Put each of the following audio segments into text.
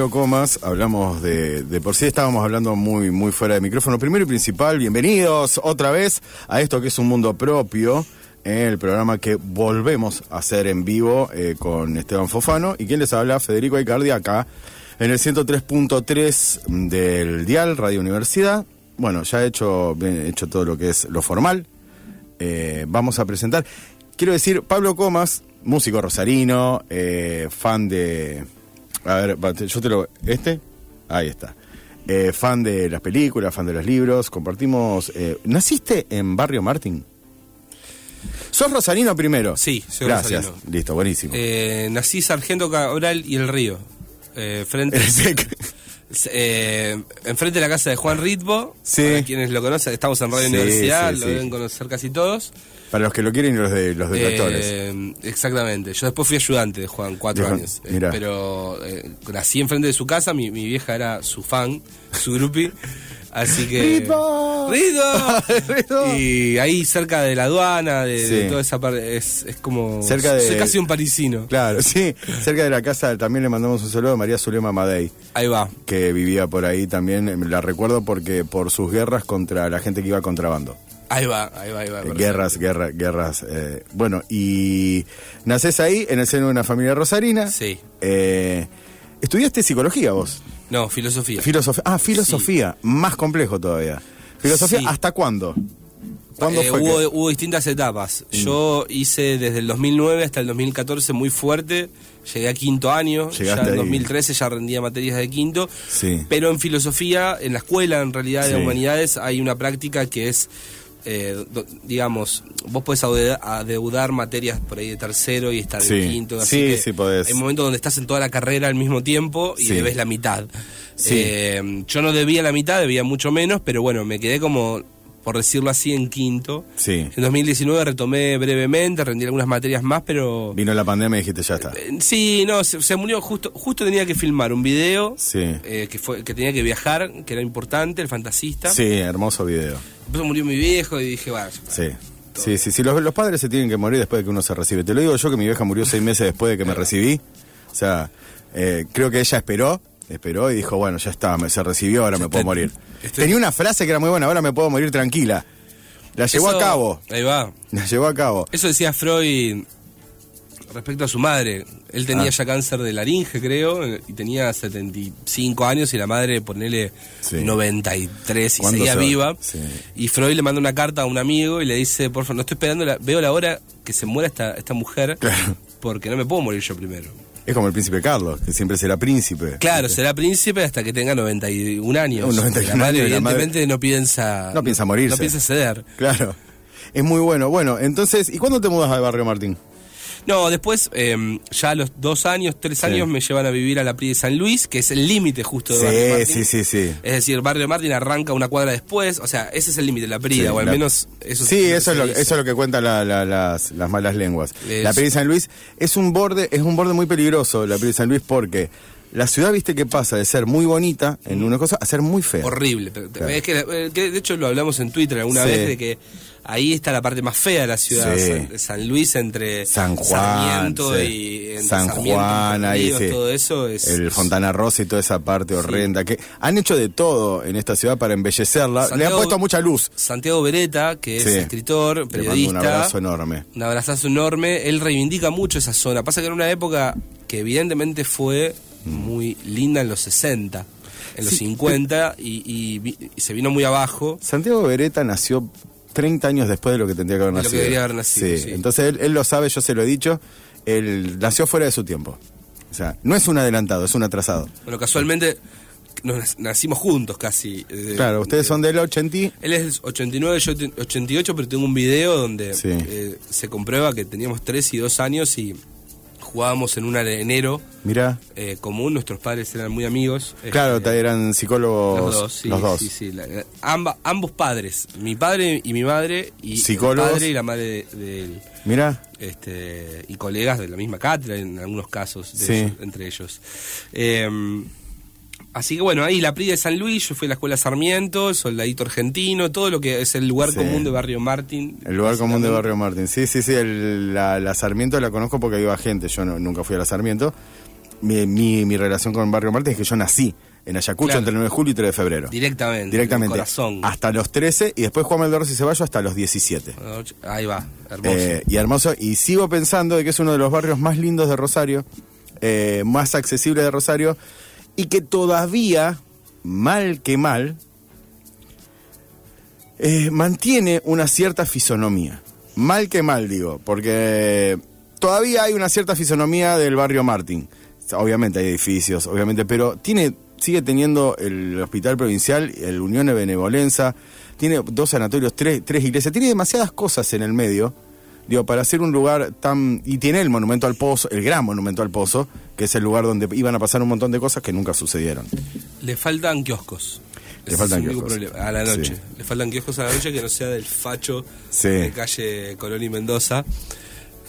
Pablo Comas hablamos de, por sí estábamos hablando muy muy fuera de micrófono. Primero y principal, bienvenidos otra vez a esto que es un mundo propio, eh, el programa que volvemos a hacer en vivo eh, con Esteban Fofano y quien les habla Federico Aicardi acá en el 103.3 del Dial Radio Universidad. Bueno, ya he hecho, he hecho todo lo que es lo formal. Eh, vamos a presentar. Quiero decir, Pablo Comas, músico rosarino, fan de. A ver, yo te lo. ¿Este? Ahí está. Eh, fan de las películas, fan de los libros. Compartimos. eh, ¿Naciste en Barrio Martín? ¿Sos rosarino primero? Sí, soy Gracias. rosarino. Listo, buenísimo. Eh, nací Sargento Cabral y el Río. Eh, frente, eh, enfrente de la casa de Juan Ritbo. Sí. Para quienes lo conocen, estamos en Radio Sí, Universidad, sí, lo deben conocer casi todos. Para los que lo quieren y los, de, los detractores. Eh, exactamente. Yo después fui ayudante de Juan, cuatro años. Eh, pero eh, nací enfrente de su casa, mi, mi vieja era su fan, su groupie. Así que. ¡Ritmo! ¡Ritmo! ¡Ritmo! Y ahí cerca de la aduana, de, toda esa parte, es, es como. Cerca de- Soy casi un parisino. Claro, sí. Cerca de la casa también le mandamos un saludo a María Zulema Madei. Ahí va. que vivía por ahí también, la recuerdo porque por sus guerras contra la gente que iba contrabando. Ahí va, ahí va, ahí va. Eh, guerras, guerras, guerras. eh, bueno, y nacés ahí en el seno de una familia rosarina. Sí. Eh, ¿Estudiaste psicología vos? No, filosofía. Filosofía. Ah, filosofía. Más complejo todavía. ¿Filosofía Sí. hasta cuándo? ¿Cuándo Eh, fue hubo, que- hubo distintas etapas. Yo hice desde el 2009 hasta el 2014 muy fuerte. Llegué a quinto año. Llegaste ya en ahí. 2013 ya rendía materias de quinto. Sí. Pero en filosofía, en la escuela en realidad de humanidades, hay una práctica que es, eh, do- digamos, vos podés adeudar, adeudar materias por ahí de tercero y estar Sí. en quinto. así Sí, que sí podés. Hay momentos donde estás en toda la carrera al mismo tiempo y Sí. debes la mitad. Sí. Eh, yo no debía la mitad, debía mucho menos, pero bueno, me quedé como, por decirlo así, en quinto. Sí. En 2019 retomé brevemente, rendí algunas materias más, pero... Vino la pandemia y dijiste, ya está. Eh, Sí, no, se, se murió justo, justo tenía que filmar un video Sí. eh, que fue que tenía que viajar, que era importante, el fantasista. Sí, hermoso video. Después murió mi viejo y dije, bueno, Sí. Sí, sí, sí. Los, los padres se tienen que morir después de que uno se recibe. Te lo digo yo que mi vieja murió seis meses después de que me recibí. O sea, eh, creo que ella esperó, esperó y dijo, bueno, ya está, me, se recibió, ahora me puedo morir. estoy- Tenía una frase que era muy buena, ahora me puedo morir tranquila. La llevó eso- a cabo. Ahí va. La llevó a cabo. Eso decía Freud respecto a su madre. Él tenía Ah. ya cáncer de laringe, creo, y tenía 75 años y la madre, ponele Sí. 93 y ¿Cuándo seguía se va? viva. Sí. Y Freud le manda una carta a un amigo y le dice, por favor, no estoy esperando, la- veo la hora que se muera esta, esta mujer Claro. porque no me puedo morir yo primero. Es como el príncipe Carlos, que siempre será príncipe. Claro, será príncipe hasta que tenga 91 años. Un 91 la madre años y la madre- evidentemente no piensa... No piensa morirse. No piensa ceder. Claro. Es muy bueno. Bueno, entonces, ¿y cuándo te mudas al barrio Martín? No, después, eh, ya a los dos años, tres años, me llevan a vivir a la PRI de San Luis, que es el límite justo de Barrio Sí, Martín. sí, sí, sí. Es decir, Barrio Martín arranca una cuadra después, o sea, ese es el límite, la PRI, Sí, o al la- menos eso Sí, lo eso es, lo, eso es lo que cuentan la- la- las, las malas lenguas. Es- La Piri San Luis es un borde, es un borde muy peligroso, la Piri San Luis, porque la ciudad, viste que pasa de ser muy bonita en una cosa a ser muy fea. Horrible. Claro. es que, eh, que de hecho lo hablamos en Twitter alguna Sí. vez de que ahí está la parte más fea de la ciudad. Sí. San, San Luis entre San Juan, Sarmiento sí. y entre San Sarmiento, Juan, ahí todo eso es el Fontana Rosa y toda esa parte horrenda. que Han hecho de todo en esta ciudad para embellecerla. Le han puesto mucha luz. Santiago Beretta, que es escritor, Le mando periodista. un abrazo enorme. Un abrazazo enorme. Él reivindica mucho esa zona. Pasa que era una época que evidentemente fue muy linda en los 60, en los Sí, 50 y, y y se vino muy abajo. Santiago Beretta nació 30 años después de lo que tendría que haber De lo que nacido. debería haber nacido, Sí, sí. Entonces él, él lo sabe, yo se lo he dicho. Él nació fuera de su tiempo. O sea, no es un adelantado, es un atrasado. Bueno, casualmente nos nacimos juntos casi. eh, Claro, ustedes eh, son del 80. Él es 89, yo te- 88, pero tengo un video donde Sí. eh, se comprueba que teníamos 3 y 2 años y jugábamos en un arenero Mirá. eh, común, nuestros padres eran muy amigos. Claro, este, eran psicólogos Los dos, sí, los dos. sí, sí, la- la- amba- ambos padres, mi padre y mi madre, y Psicólogos. el padre y la madre de, de él, Mirá, este, y colegas de la misma cátedra en algunos casos, de Sí. ellos- entre ellos. Eh, así que bueno, ahí la PRI de San Luis, yo fui a la escuela Sarmiento, soldadito argentino, todo lo que es el lugar Sí. común de Barrio Martín. el lugar común de. Barrio Martín. Sí, sí, sí, el- la, la Sarmiento la conozco porque iba gente, yo no- nunca fui a la Sarmiento. Mi, mi, mi relación con Barrio Martín es que yo nací en Ayacucho Claro. entre el 9 de julio y 3 de febrero. Directamente, Directamente. corazón. Hasta los 13 y después Juan Meldorros y Ceballos hasta los 17. Ahí va, hermoso. Eh, y hermoso. Y sigo pensando de que es uno de los barrios más lindos de Rosario, eh, más accesible de Rosario, y que todavía, mal que mal, eh, mantiene una cierta fisonomía. Mal que mal, digo, porque todavía hay una cierta fisonomía del barrio Martín. Obviamente hay edificios, obviamente, pero tiene sigue teniendo el hospital provincial, el Unión de Benevolencia, tiene dos sanatorios, tres, tres iglesias, tiene demasiadas cosas en el medio, digo, para hacer un lugar tan... Y tiene el monumento al pozo, el gran monumento al pozo, que es el lugar donde iban a pasar un montón de cosas que nunca sucedieron. Le faltan kioscos. Le faltan es kioscos. A la noche. Sí. Le faltan kioscos a la noche que no sea del facho Sí. de calle Colón y Mendoza.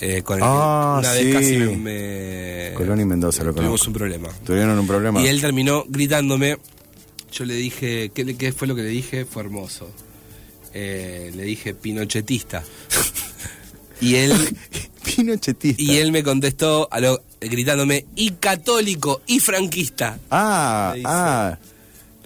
eh, con el Ah, que una sí. vez casi me, me- Colón y Mendoza, lo tuvimos conozco. un problema. ¿Tuvieron un problema? Y él terminó gritándome. Yo le dije, ¿qué, le- qué fue lo que le dije? Fue hermoso. Eh, le dije pinochetista. y él Pinochetista. y él me contestó a lo, gritándome y católico y franquista. Ah, ah.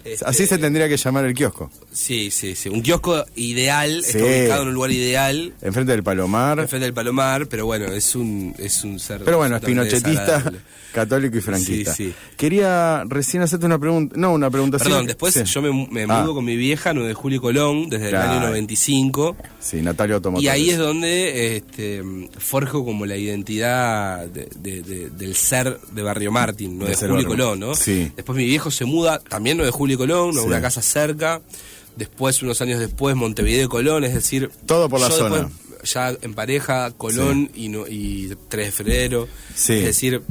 Este, Así se tendría que llamar el kiosco. Sí, sí, sí. Un kiosco ideal, Sí. está ubicado en un lugar ideal, Enfrente del Palomar. enfrente del Palomar, pero bueno, es un, es un ser. Pero bueno, es pinochetista. Católico y franquista. Sí, sí. Quería recién hacerte una pregunta. No, una pregunta Perdón, sí, después yo me, me Ah, mudo con mi vieja, 9 de Julio Colón, desde Claro. el año 95. Sí, Natalia Automotores. Y ahí es donde este, forjo como la identidad de- de- de- del ser de Barrio Martín, 9 De Julio Barrio Colón, ¿no? Sí. Después mi viejo se muda, también 9 de Julio Colón, a una casa cerca. Después, unos años después, Montevideo y Colón, es decir... Todo por la zona. después, ya en pareja, Colón y, no, y 3 de febrero. Sí. Es decir,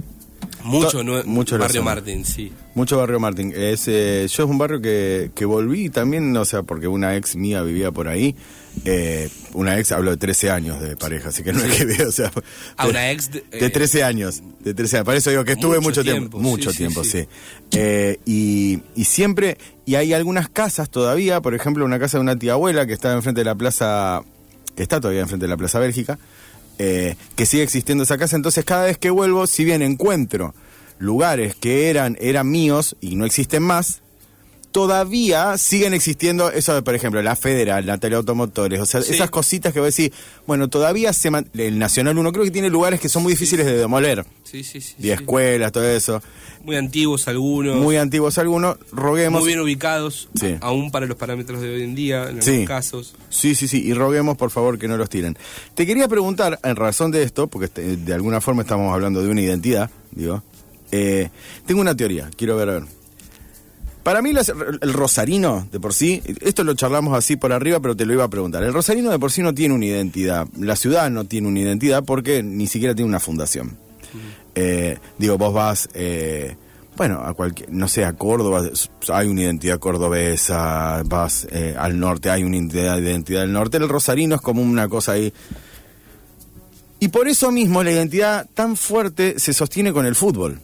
mucho, nue- mucho Barrio. Martín, sí. Mucho barrio Martín. Es, eh, yo es un barrio que, que volví también, o sea, porque una ex mía vivía por ahí. Eh, una ex, hablo de 13 años de pareja, así que no es que veo, o sea. Ah, una ex de- De eh, 13 años, de 13 años. Por eso digo que estuve Mucho mucho tiempo. tiempo, mucho sí, sí, tiempo, sí. sí. Eh, y, y siempre, y hay algunas casas todavía, por ejemplo, una casa de una tía abuela que está enfrente de la plaza, que está todavía enfrente de la Plaza Bélgica, eh, que sigue existiendo esa casa. Entonces, cada vez que vuelvo, si bien encuentro lugares que eran, eran míos y no existen más, todavía siguen existiendo eso de, por ejemplo, la Federal, la Teleautomotores, o sea, Sí. esas cositas que voy a decir, bueno, todavía se man- el Nacional 1 creo que tiene lugares que son muy difíciles de demoler, Sí, sí, sí. de escuelas, todo eso, Muy antiguos algunos. muy antiguos algunos, roguemos, muy bien ubicados, Sí. aún para los parámetros de hoy en día, en Sí. algunos casos. Sí, sí, sí, y roguemos por favor que no los tiren. Te quería preguntar, en razón de esto, porque este, de alguna forma estamos hablando de una identidad, digo, eh, tengo una teoría, quiero ver, a ver. Para mí las- el rosarino de por sí, esto lo charlamos así por arriba, pero te lo iba a preguntar. El rosarino de por sí no tiene una identidad, la ciudad no tiene una identidad porque ni siquiera tiene una fundación. Eh, digo, vos vas, eh, bueno, a cualquier, no sé, a Córdoba, hay una identidad cordobesa, vas eh, al norte, hay una identidad, identidad del norte. El rosarino es como una cosa ahí. Y por eso mismo la identidad tan fuerte se sostiene con el fútbol.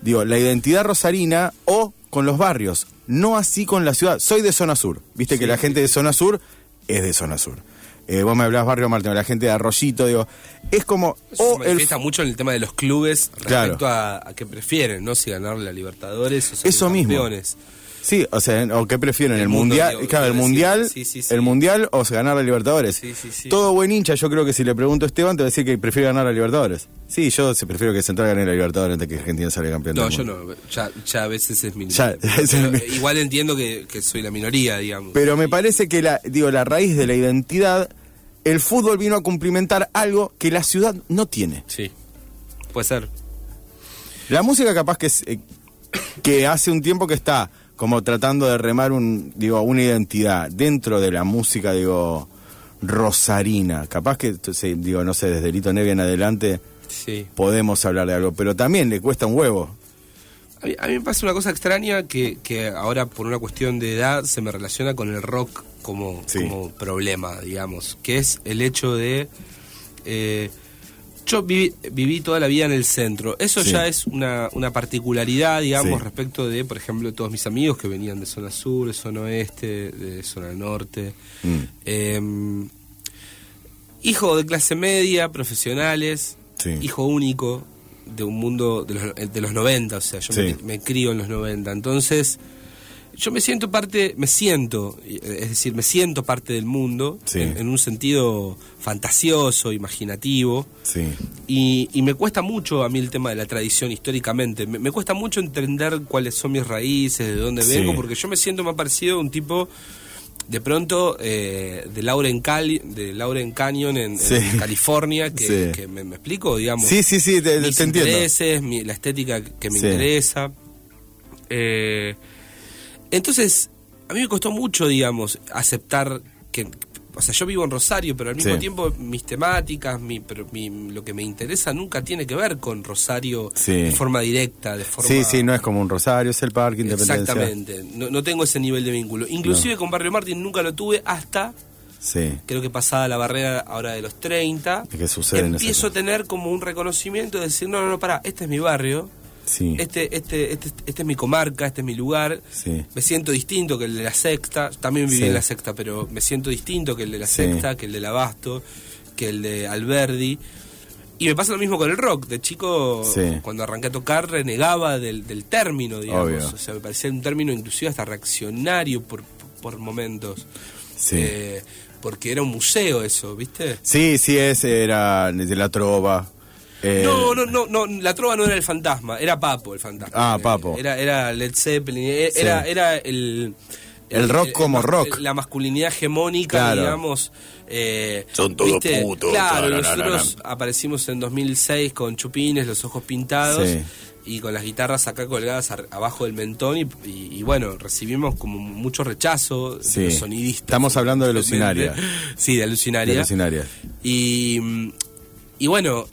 digo, la identidad rosarina o con los barrios, no así con la ciudad. Soy de zona sur, viste que la gente de zona sur es de zona sur. Eh, vos me hablabas barrio Martín, la gente de Arroyito, digo, es como... Eso o se el mucho en el tema de los clubes Claro. respecto a, a qué prefieren, ¿no? Si ganar la Libertadores o ser Eso mismo. campeones. Sí, o sea, o qué prefieren, el, mundial, digo, claro, el mundial, sí, sí, sí. el mundial o sea, ganar la Libertadores. Sí, sí, sí. Todo buen hincha, yo creo que si le pregunto a Esteban te va a decir que prefiere ganar la Libertadores. Sí, yo prefiero que Central gane la Libertadores antes que Argentina salga campeón. No, del yo no. Ya, ya a veces es mi Ya, Igual entiendo que, que soy la minoría, digamos. Pero me parece que la, digo, la raíz de la identidad, el fútbol vino a cumplimentar algo que la ciudad no tiene. Sí. Puede ser. La música capaz que es, eh, que hace un tiempo que está como tratando de remar un, digo, una identidad dentro de la música, digo, rosarina. Capaz que, digo, no sé, desde Lito Nevia en adelante Sí. podemos hablar de algo, pero también le cuesta un huevo. A mí, a mí me pasa una cosa extraña que, que ahora por una cuestión de edad se me relaciona con el rock como, Sí. como problema, digamos, que es el hecho de... eh, yo viví, viví toda la vida en el centro. Eso Sí. ya es una, una particularidad, digamos, Sí. respecto de, por ejemplo, todos mis amigos que venían de zona sur, de zona oeste, de zona norte. Mm. Eh, hijo de clase media, profesionales, Sí. hijo único de un mundo de los, de los 90, o sea, yo me, me crío en los 90. Entonces, yo me siento parte, me siento, es decir, me siento parte del mundo, Sí. en, en un sentido fantasioso, imaginativo. Sí. Y, y me cuesta mucho a mí el tema de la tradición históricamente. Me, me cuesta mucho entender cuáles son mis raíces, de dónde Sí. vengo, porque yo me siento más parecido a un tipo de pronto eh, de Lauren Cali, de Lauren Canyon en, en Sí. California, que, Sí. que me, me explico, digamos. Sí, sí, sí, te, mis te entiendo. intereses, mi- la estética que me Sí. interesa. Eh, entonces, a mí me costó mucho, digamos, aceptar que... O sea, yo vivo en Rosario, pero al mismo Sí. tiempo mis temáticas, mi, pero mi- lo que me interesa nunca tiene que ver con Rosario Sí. de forma directa, de forma... Sí, sí, no es como un Rosario, es el Parque Independencia. Exactamente, no, no tengo ese nivel de vínculo. Inclusive con Barrio Martín nunca lo tuve hasta, Sí. creo que pasada la barrera ahora de los 30, ¿Y qué sucede en ese empiezo a caso? tener como un reconocimiento de decir, no, no, no, pará, este es mi barrio, Sí. este, este, este, este es mi comarca, este es mi lugar. Sí. Me siento distinto que el de la sexta. También viví Sí. en la sexta, pero me siento distinto que el de la sexta, que el del abasto, que el de Alberdi. Y me pasa lo mismo con el rock. De chico, cuando arranqué a tocar, renegaba del, del término, digamos. Obvio. O sea, me parecía un término inclusive hasta reaccionario por, por momentos. Sí. Eh, porque era un museo eso, ¿viste? Sí, sí, ese era de la trova. Eh, No, no, no, no, la trova no era el fantasma, era Papo el fantasma. Ah, Papo. Era, era Led Zeppelin, Sí. era, era el... El rock como rock. La masculinidad hegemónica, Claro. digamos. eh, Son todos ¿viste? putos, Claro, nosotros aparecimos en 2006 con chupines, los ojos pintados. Sí. Y con las guitarras acá colgadas abajo del mentón y, y- y bueno, recibimos como mucho rechazo Sí. de los sonidistas. Estamos hablando de. Alucinaria. Sí, de alucinaria. de Alucinaria. Y, y bueno,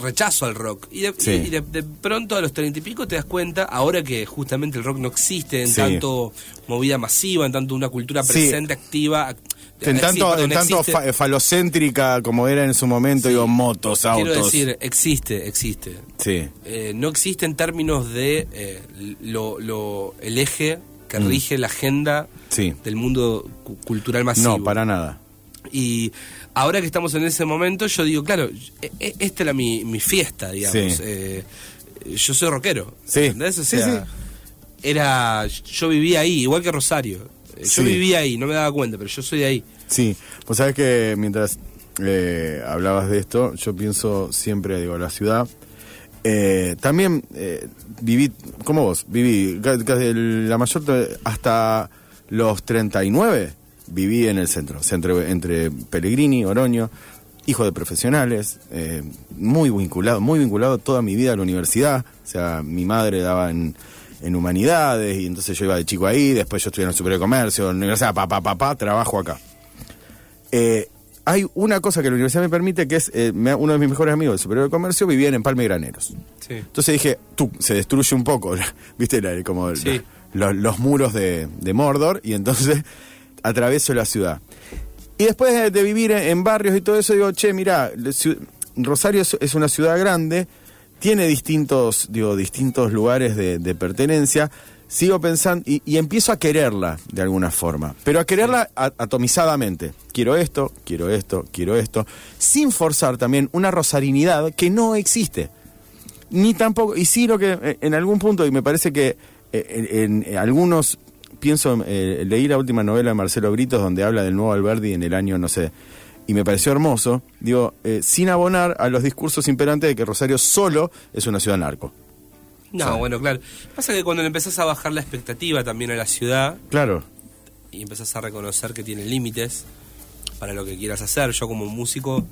rechazo al rock. Y, de, Sí. y de, de pronto a los treinta y pico te das cuenta, ahora que justamente el rock no existe en Sí. tanto movida masiva, en tanto una cultura Sí. presente, activa. En tanto, sí, en tanto fa- falocéntrica como era en su momento, digo, motos, autos. Quiero decir, existe, existe. sí, Eh, no existe en términos de eh, lo, lo- el eje que Mm. rige la agenda sí. del mundo cu- cultural masivo. No, para nada. Y ahora que estamos en ese momento, yo digo, claro, e- e- esta era mi, mi fiesta, digamos. Sí. Eh, yo soy rockero. Sí. ¿entendés? O Sí, sea, sí. Era, yo vivía ahí, igual que Rosario. Eh, Yo vivía ahí, no me daba cuenta, pero yo soy de ahí. Sí, pues sabes que mientras eh, hablabas de esto, yo pienso siempre, digo, la ciudad. Eh, también eh, viví, como vos, viví ca- ca- el- la mayor, hasta los 39 viví en el centro, centro entre Pellegrini, Oroño, hijo de profesionales, eh, muy vinculado, muy vinculado toda mi vida a la universidad. O sea, mi madre daba en, en humanidades y entonces yo iba de chico ahí, después yo estudié en el Superior de Comercio, en la universidad, pa, pa, pa, pa, trabajo acá. Eh, hay una cosa que la universidad me permite, que es eh, me- uno de mis mejores amigos del Superior de Comercio vivía en Empalme Graneros. Sí. Entonces dije, tú, se destruye un poco, ¿viste? La- como Sí. la- los, los muros de, de Mordor y entonces atravieso la ciudad. Y después de, vivir en, barrios y todo eso, digo, che, mirá, Rosario es, una ciudad grande, tiene distintos, digo, distintos lugares de, pertenencia. Sigo pensando y, empiezo a quererla de alguna forma, pero a quererla atomizadamente. Quiero esto, quiero esto, quiero esto, sin forzar también una rosarinidad que no existe ni tampoco, y sí lo que eh, en algún punto, y me parece que eh, en algunos, pienso, eh, leí la última novela de Marcelo Britos donde habla del nuevo Alberdi en el año, no sé, y me pareció hermoso, digo, eh, sin abonar a los discursos imperantes de que Rosario solo es una ciudad narco. No, bueno, claro. Pasa que cuando le empezás a bajar la expectativa también a la ciudad Claro, y empezás a reconocer que tiene límites para lo que quieras hacer, yo como músico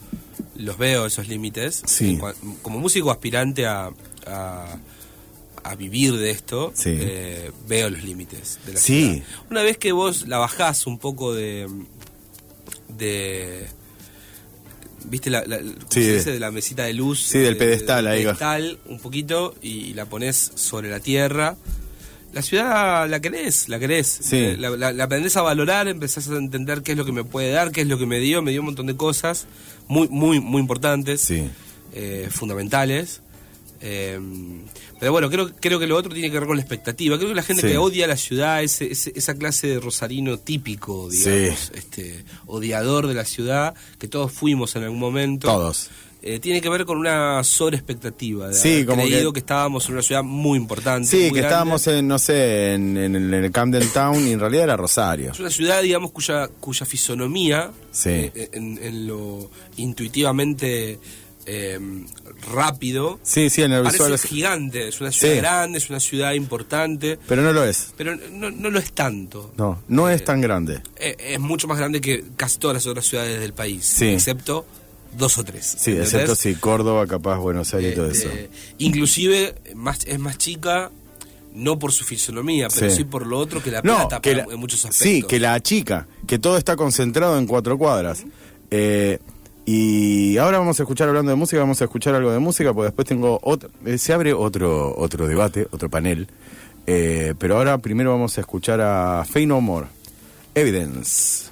los veo esos límites. Sí. Como músico aspirante a, a, a vivir de esto, Sí. eh, veo los límites de la Sí. ciudad. Una vez que vos la bajás un poco de... de ¿Viste la, la- ¿cómo Sí, se de- dice? de la mesita de luz? Sí, del de- pedestal, ahí pedestal un poquito y la pones sobre la tierra. La ciudad la querés, la querés. Sí. Eh, La, la- la aprendés a valorar, empezás a entender qué es lo que me puede dar, qué es lo que me dio. Me dio un montón de cosas muy, muy, muy importantes, sí. eh, fundamentales. Eh, pero bueno, creo, creo que lo otro tiene que ver con la expectativa. Creo que la gente Sí. que odia la ciudad, ese, ese- esa clase de rosarino típico, digamos, este, odiador de la ciudad, que todos fuimos en algún momento. Todos. Eh, tiene que ver con una sobreexpectativa Sí, como creído que- que... estábamos en una ciudad muy importante. Sí, muy que grande. estábamos en, no sé, en, en el- en el Camden Town y en realidad era Rosario. Es una ciudad, digamos, cuya, cuya fisonomía, Sí. eh, en, en lo intuitivamente eh, rápido, Sí, sí, en el parece visual. gigante. Es una ciudad Sí. grande, es una ciudad importante, Pero no lo es. pero no, no lo es tanto. No, no Eh, es tan grande. Eh, es mucho más grande que casi todas las otras ciudades del país, Sí. excepto dos o tres. Sí, ¿entendés? excepto si Córdoba, capaz, Buenos Aires y todo eso. Este, inclusive más, es más chica, no por su fisonomía, pero Sí. sí, por lo otro que la No, plata que la- en muchos aspectos. sí, que la achica, que todo está concentrado en cuatro cuadras. Eh, y ahora vamos a escuchar, hablando de música, vamos a escuchar algo de música, porque después tengo otro, eh, se abre otro, otro debate, otro panel. Eh, pero ahora primero vamos a escuchar a Fey No More, Evidence.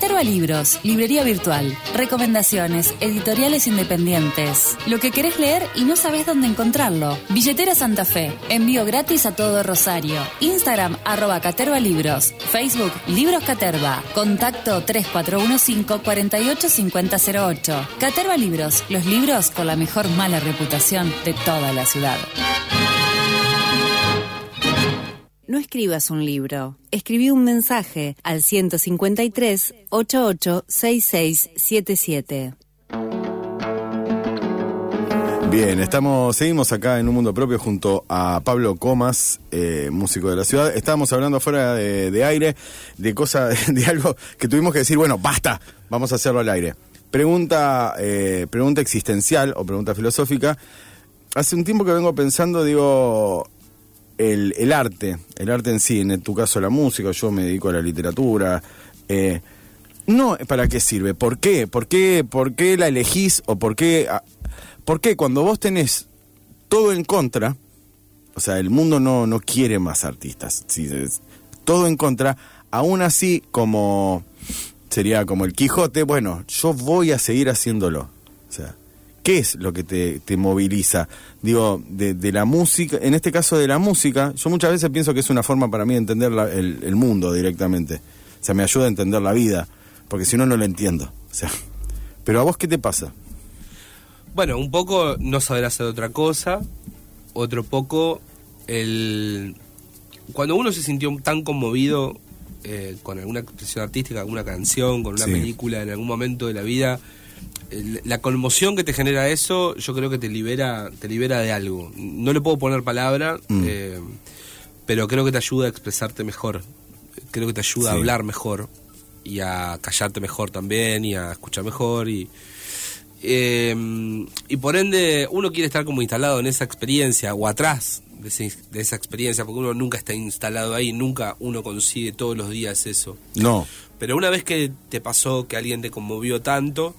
Caterva Libros, librería virtual, recomendaciones, editoriales independientes, lo que querés leer y no sabés dónde encontrarlo. Billetera Santa Fe, envío gratis a todo Rosario. Instagram arroba Caterva Libros, Facebook Libros Caterva, contacto 3415-485008. Caterva Libros, los libros con la mejor mala reputación de toda la ciudad. No escribas un libro. Escribí un mensaje al 153 88 6677. Bien, estamos, seguimos acá en un mundo propio junto a Pablo Comas, eh, músico de la ciudad. Estábamos hablando fuera de, aire de cosas, de algo que tuvimos que decir, bueno, basta, vamos a hacerlo al aire. Pregunta, eh, pregunta existencial o pregunta filosófica. Hace un tiempo que vengo pensando, digo, el, el arte, el arte en sí, en tu caso la música, yo me dedico a la literatura. eh, no, ¿para qué sirve? ¿Por qué? ¿Por qué, por qué la elegís o por qué, ah, por qué cuando vos tenés todo en contra, o sea, el mundo no, no quiere más artistas, es- todo en contra, aún así como sería como el Quijote, bueno, yo voy a seguir haciéndolo. O sea, ¿qué es lo que te, te moviliza? Digo, de, de la música, en este caso de la música, yo muchas veces pienso que es una forma para mí de entender la- el, el mundo directamente. O sea, me ayuda a entender la vida, porque si no, no lo entiendo. O sea, pero a vos, ¿qué te pasa? Bueno, un poco no saber hacer otra cosa, otro poco el... Cuando uno se sintió tan conmovido eh, con alguna expresión artística, alguna canción, con una Sí. película en algún momento de la vida, la conmoción que te genera eso, yo creo que te libera, te libera de algo. No le puedo poner palabra, Mm. eh, pero creo que te ayuda a expresarte mejor. Creo que te ayuda a hablar mejor y a callarte mejor también y a escuchar mejor y eh, y por ende uno quiere estar como instalado en esa experiencia o atrás de, ese- de esa experiencia porque uno nunca está instalado ahí, nunca uno consigue todos los días eso. No. Pero una vez que te pasó que alguien te conmovió tanto,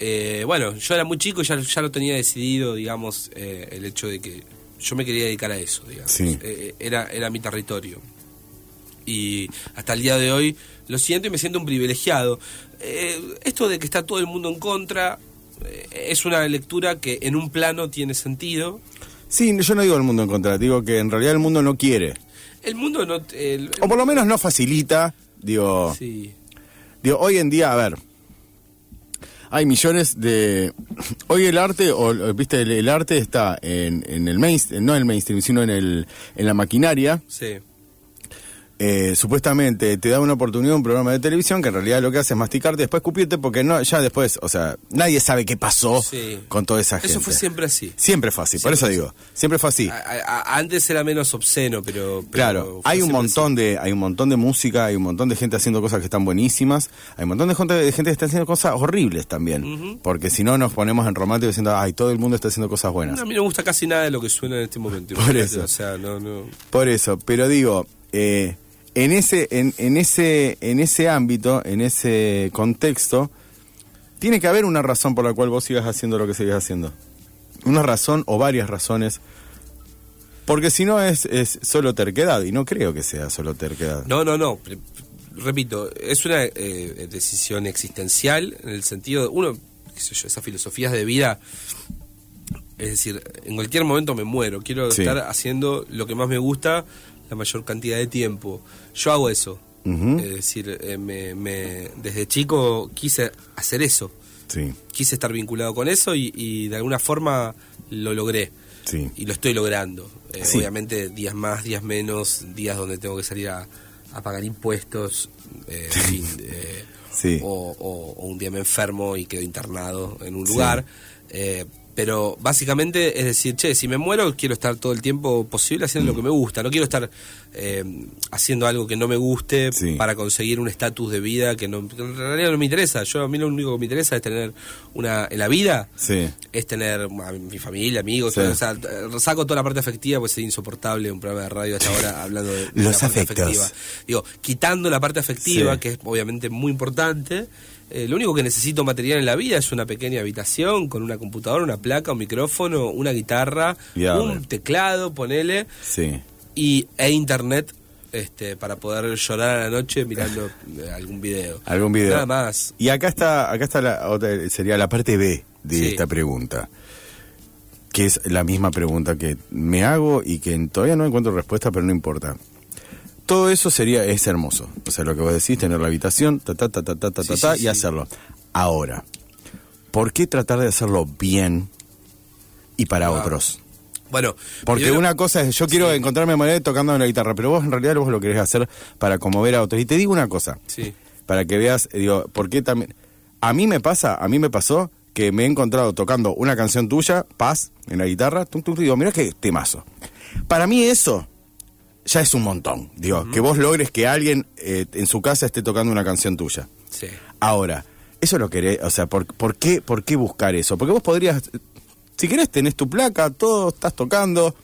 eh, bueno, yo era muy chico y ya, ya lo tenía decidido, digamos, eh, el hecho de que yo me quería dedicar a eso, digamos. Sí. Eh, era, era mi territorio. Y hasta el día de hoy lo siento y me siento un privilegiado. Esto de que está todo el mundo en contra es una lectura que en un plano tiene sentido. Sí, yo no digo el mundo en contra, digo que en realidad el mundo no quiere. El mundo no... el- O por lo menos no facilita, digo... Sí. Digo, hoy en día, a ver, hay millones de... Hoy el arte, o viste, el, el arte está en, en el mainstream, no en el mainstream, sino en, el, en la maquinaria. Sí. Eh, supuestamente te da una oportunidad un programa de televisión que en realidad lo que hace es masticarte después escupirte porque no, ya después, o sea, nadie sabe qué pasó Sí. con toda esa gente. Eso fue siempre así. Siempre fue así, por eso digo, siempre fue así. A- a- a- antes era menos obsceno, pero... pero Claro, hay un montón de hay un montón de música, hay un montón de gente haciendo cosas que están buenísimas, hay un montón de gente, de gente que está haciendo cosas horribles también, porque si no nos ponemos en romántico diciendo, ay, todo el mundo está haciendo cosas buenas. A mí no me gusta casi nada de lo que suena en este momento. Por eso. O sea, no, no... Por eso, pero digo, eh, en ese en, en ese en ese ámbito, en ese contexto, tiene que haber una razón por la cual vos sigas haciendo lo que sigas haciendo. Una razón o varias razones. Porque si no es, es solo terquedad, y no creo que sea solo terquedad. No, no, no. Repito, es una eh, decisión existencial en el sentido de uno, qué sé yo, esas filosofías de vida. Es decir, en cualquier momento me muero. Quiero Sí. estar haciendo lo que más me gusta la mayor cantidad de tiempo. Yo hago eso. Es decir, eh, me, me- desde chico quise hacer eso. Sí, Quise estar vinculado con eso y, y de alguna forma lo logré. sí. Y lo estoy logrando. Eh, Sí. Obviamente días más, días menos, días donde tengo que salir a, a pagar impuestos, eh, fin, o, o- o un día me enfermo y quedo internado en un lugar. Pero básicamente es decir, che, si me muero quiero estar todo el tiempo posible haciendo Mm. lo que me gusta. No quiero estar eh, haciendo algo que no me guste Sí. para conseguir un estatus de vida que, no, que en realidad no me interesa. Yo a mí lo único que me interesa es tener una en la vida Sí. es tener a mi familia, amigos, Sí. todo, o sea, eh, saco toda la parte afectiva, pues es insoportable un programa de radio hasta ahora hablando de, de Los la parte afectos. afectiva. Digo, quitando la parte afectiva, que es obviamente muy importante, eh, lo único que necesito material en la vida es una pequeña habitación con una computadora, una placa, un micrófono, una guitarra, un teclado, ponele, Sí. y, e internet este, para poder llorar a la noche mirando eh, algún video. Algún video. Nada más. Y acá está, acá está la otra, sería la parte B de Sí. esta pregunta. Que es la misma pregunta que me hago y que todavía no encuentro respuesta, pero no importa. Todo eso sería, es hermoso. O sea, lo que vos decís, tener la habitación, ta, ta, ta, ta, ta, ta, Sí, ta, sí, ta, y hacerlo. Ahora, ¿por qué tratar de hacerlo bien y para Ah. otros? Bueno, Porque primero- una cosa es, yo quiero Sí. encontrarme manera tocando la guitarra, pero vos en realidad vos lo querés hacer para conmover a otros. Y te digo una cosa, Sí. para que veas, eh, digo, ¿por qué también? A mí me pasa, a mí me pasó que me he encontrado tocando una canción tuya, Paz, en la guitarra, tum, tum, tum, y digo, mira qué temazo. Para mí eso ya es un montón, digo, que vos logres que alguien eh, en su casa esté tocando una canción tuya. Sí. Ahora, eso lo querés, o sea, ¿por, por qué, ¿por qué buscar eso? Porque vos podrías, si querés, tenés tu placa, todo, estás tocando,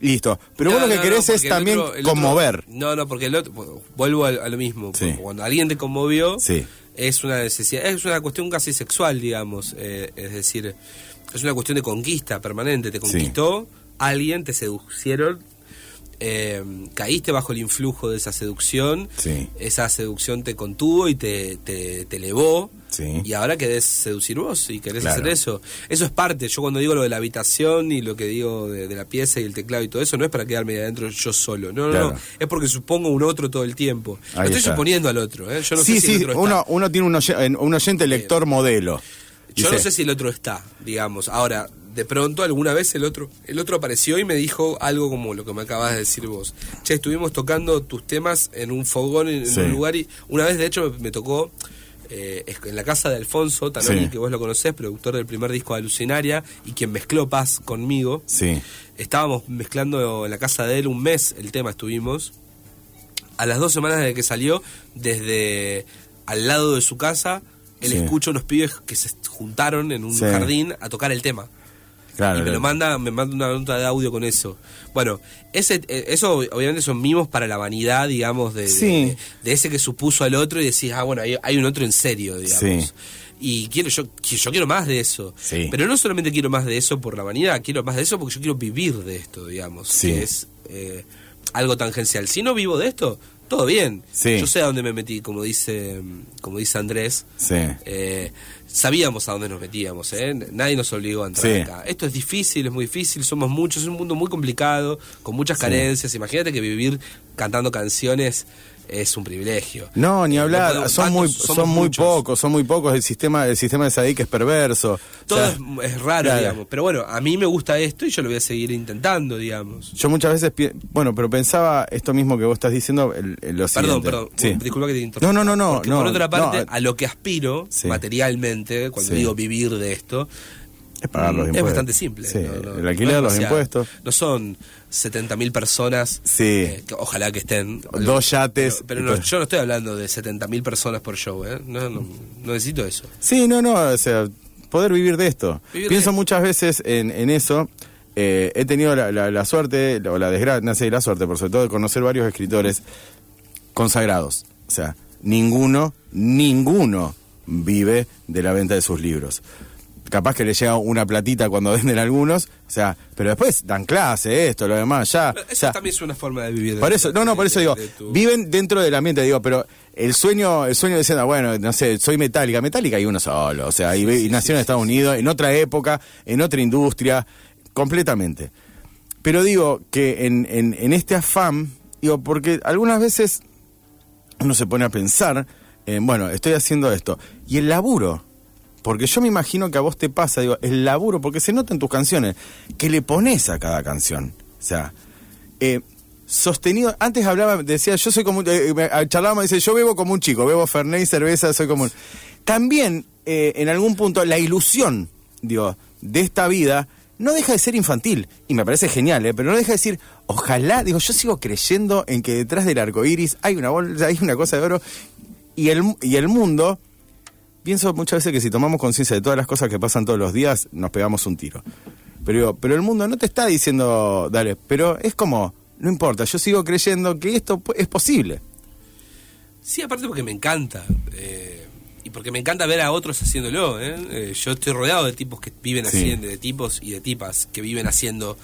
listo. Pero vos No, lo que querés no, es también otro- el otro- conmover. no, no, porque el otro, vuelvo a, a lo mismo. Sí. Cuando alguien te conmovió, Sí. es una necesidad, es una cuestión casi sexual, digamos. eh, es decir, es una cuestión de conquista permanente. Te conquistó alguien, te seducieron, eh, caíste bajo el influjo de esa seducción. Sí. Esa seducción te contuvo y te, te, te elevó. Sí. Y ahora querés seducir vos y querés Claro. hacer eso. Eso es parte. Yo cuando digo lo de la habitación y lo que digo de, de la pieza y el teclado y todo eso, no es para quedarme ahí adentro yo solo. No, no, Claro. no. Es porque supongo un otro todo el tiempo. Ahí Lo estoy está. suponiendo al otro. ¿eh? Yo no sí, sé si el otro está. uno, uno tiene un, oye- un oyente lector modelo. Yo no sé si el otro está, digamos. Ahora, de pronto alguna vez el otro el otro apareció y me dijo algo como lo que me acabas de decir vos. Che, estuvimos tocando tus temas en un fogón en, Sí. un lugar y una vez de hecho me, me tocó eh, en la casa de Alfonso Tanoni, Sí. que vos lo conocés, productor del primer disco de Alucinaria y quien mezcló Paz conmigo. Sí, Estábamos mezclando en la casa de él un mes el tema estuvimos. A las dos semanas de que salió, desde al lado de su casa, él Sí. escucha unos pibes que se juntaron en un jardín a tocar el tema. Claro. y me lo manda, me manda una nota de audio con eso. Bueno, ese, eh, eso obviamente son mimos para la vanidad, digamos, de, de- Sí. de, de ese que supuso al otro y decís, ah, bueno, hay, hay un otro en serio, digamos. Sí. Y quiero yo, yo quiero más de eso. Sí. Pero no solamente quiero más de eso por la vanidad, quiero más de eso porque yo quiero vivir de esto, digamos. Sí. Que es eh, algo tangencial. Si no vivo de esto, todo bien. Sí. Yo sé a dónde me metí, como dice, como dice Andrés. Sí. Eh, sabíamos a dónde nos metíamos, ¿eh? Nadie nos obligó a entrar Sí. acá. Esto es difícil, es muy difícil, somos muchos, es un mundo muy complicado, con muchas carencias. Imagínate que vivir cantando canciones es un privilegio. No, ni Eh, hablar, podemos- son tantos- muy, son muy pocos, son muy pocos, el sistema, el sistema de Sadik es perverso. O Todo sea, es, es raro, claro. digamos. Pero bueno, a mí me gusta esto y yo lo voy a seguir intentando, digamos. Yo muchas veces, bueno, pero pensaba esto mismo que vos estás diciendo, el, el- lo Perdón, siguiente. perdón, Sí. disculpa que te interrumpa. No, no, no, no, no, por otra parte, no. a lo que aspiro Sí. materialmente, cuando Sí. digo vivir de esto, Es pagar los Mm, es impuestos. bastante simple. Sí, no- no- el alquiler, los impuestos. No son 70.000 personas, Sí. eh, que ojalá que estén. Dos yates. Pero, pero no, yo no estoy hablando de 70.000 personas por show, ¿eh? No, no, no necesito eso. Sí, no, no, o sea, poder vivir de esto. Vivir Pienso muchas veces en, en eso. Eh, he tenido la, la- la suerte, o la desgracia, no sé, la suerte, por sobre todo, de conocer varios escritores consagrados. O sea, ninguno, ninguno vive de la venta de sus libros. Capaz que le llega una platita cuando venden algunos, o sea, pero después dan clase, esto, lo demás, ya. Pero o Eso sea, también es una forma de vivir. de- por eso, no, no, por eso de- digo, de tu- viven dentro del ambiente, digo, pero el sueño, el sueño diciendo, bueno, no sé, soy metálica, metálica hay uno solo, o sea, y, y nació en Estados Unidos, en otra época, en otra industria, completamente. Pero digo que en, en, en este afán, digo, porque algunas veces uno se pone a pensar, en, bueno, estoy haciendo esto, y el laburo, porque yo me imagino que a vos te pasa, digo, el laburo, porque se nota en tus canciones, que le pones a cada canción. O sea, eh, sostenido, antes hablaba, decía, yo soy como, un- eh, charlábamos, dice, yo bebo como un chico, bebo Fernet y cerveza, soy como un... También, eh, en algún punto, la ilusión, digo, de esta vida, no deja de ser infantil, y me parece genial, ¿eh? pero no deja de decir, ojalá, digo, yo sigo creyendo en que detrás del arco iris hay una bolsa, hay una cosa de oro, y el, y el mundo, pienso muchas veces que si tomamos conciencia de todas las cosas que pasan todos los días, nos pegamos un tiro. Pero digo, pero el mundo no te está diciendo, dale, pero es como, no importa, yo sigo creyendo que esto es posible. Sí, aparte porque me encanta. eh, y porque me encanta ver a otros haciéndolo. ¿eh? Eh, yo estoy rodeado de tipos que viven Sí. haciendo, de tipos y de tipas que viven haciendo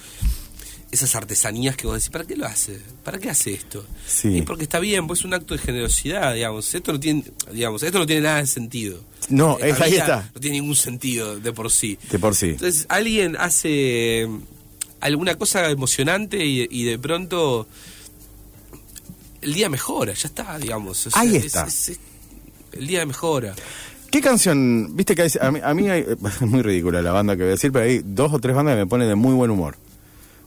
esas artesanías que vos decís, ¿para qué lo hace? ¿Para qué hace esto? Sí. Y porque está bien, pues es un acto de generosidad, digamos. Esto no tiene, digamos, esto no tiene nada de sentido. No, es- ahí está. No tiene ningún sentido de por sí. De por sí. Entonces, alguien hace eh, alguna cosa emocionante y, y de pronto el día mejora, ya está, digamos. O sea, Ahí es- está. es- es- el día mejora. ¿Qué canción? Viste que hay- a mí, a mí hay- es muy ridícula la banda que voy a decir, pero hay dos o tres bandas que me ponen de muy buen humor.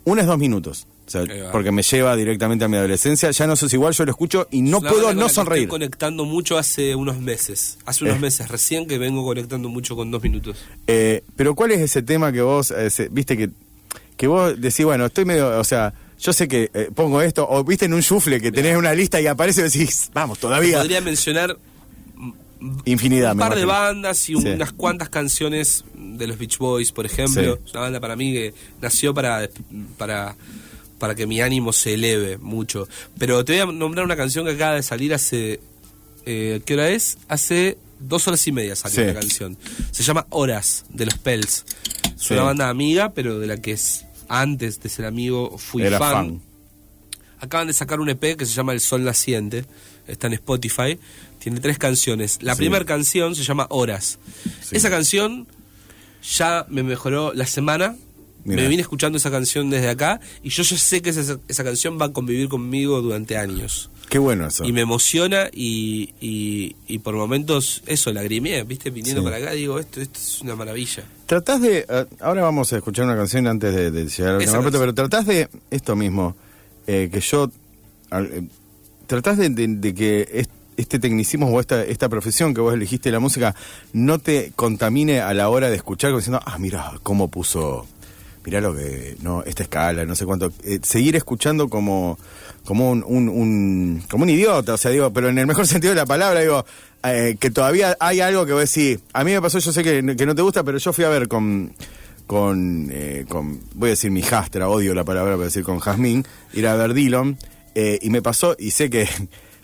Una es dos minutos. O sea, porque me lleva directamente a mi adolescencia. Ya no sos igual, yo lo escucho y no Es puedo no sonreír. Estoy conectando mucho hace unos meses. Hace unos Eh. meses, recién que vengo conectando mucho con dos minutos. Eh, pero ¿cuál es ese tema que vos, eh, viste que, que vos decís, bueno, estoy medio, o sea, yo sé que eh, pongo esto, o viste en un shuffle que tenés una lista y aparece y decís, vamos, todavía. Podría mencionar Infinidad, un par de bandas y Sí. unas cuantas canciones de los Beach Boys, por ejemplo. Sí. Es una banda para mí que nació para, para, para que mi ánimo se eleve mucho. Pero te voy a nombrar una canción que acaba de salir hace... Eh, ¿Qué hora es? Hace dos horas y media salió Sí. la canción. Se llama Horas, de los Pels. Es una banda amiga, pero de la que es, antes de ser amigo fui Era fan. fan. Acaban de sacar un EP que se llama El Sol Naciente. Está en Spotify. Tiene tres canciones. La Sí. primera canción se llama Horas. Sí. Esa canción ya me mejoró la semana. Mirá. Me vine escuchando esa canción desde acá. Y yo ya sé que esa, esa canción va a convivir conmigo durante años. Qué bueno eso. Y me emociona y, y, y por momentos eso, lagrimeé, ¿viste? Viniendo Sí. para acá digo, esto, esto es una maravilla. Tratás de. eh, ahora vamos a escuchar una canción antes de, de llegar al tema, pero tratás de esto mismo, eh, que yo. al- eh, tratás de, de- de que est- este tecnicismo o esta, esta profesión que vos elegiste la música no te contamine a la hora de escuchar, como diciendo, ah, mira cómo puso. Mirá lo que. No, esta escala, no sé cuánto. Eh, seguir escuchando como. Como un, un, un- como un idiota, o sea, digo, pero en el mejor sentido de la palabra, digo, eh, que todavía hay algo que vos decís, a mí me pasó, yo sé que, que no te gusta, pero yo fui a ver con, con, eh, con voy a decir mi jastra, odio la palabra para decir con Jazmín, ir a ver Dillon, eh, y me pasó, y sé que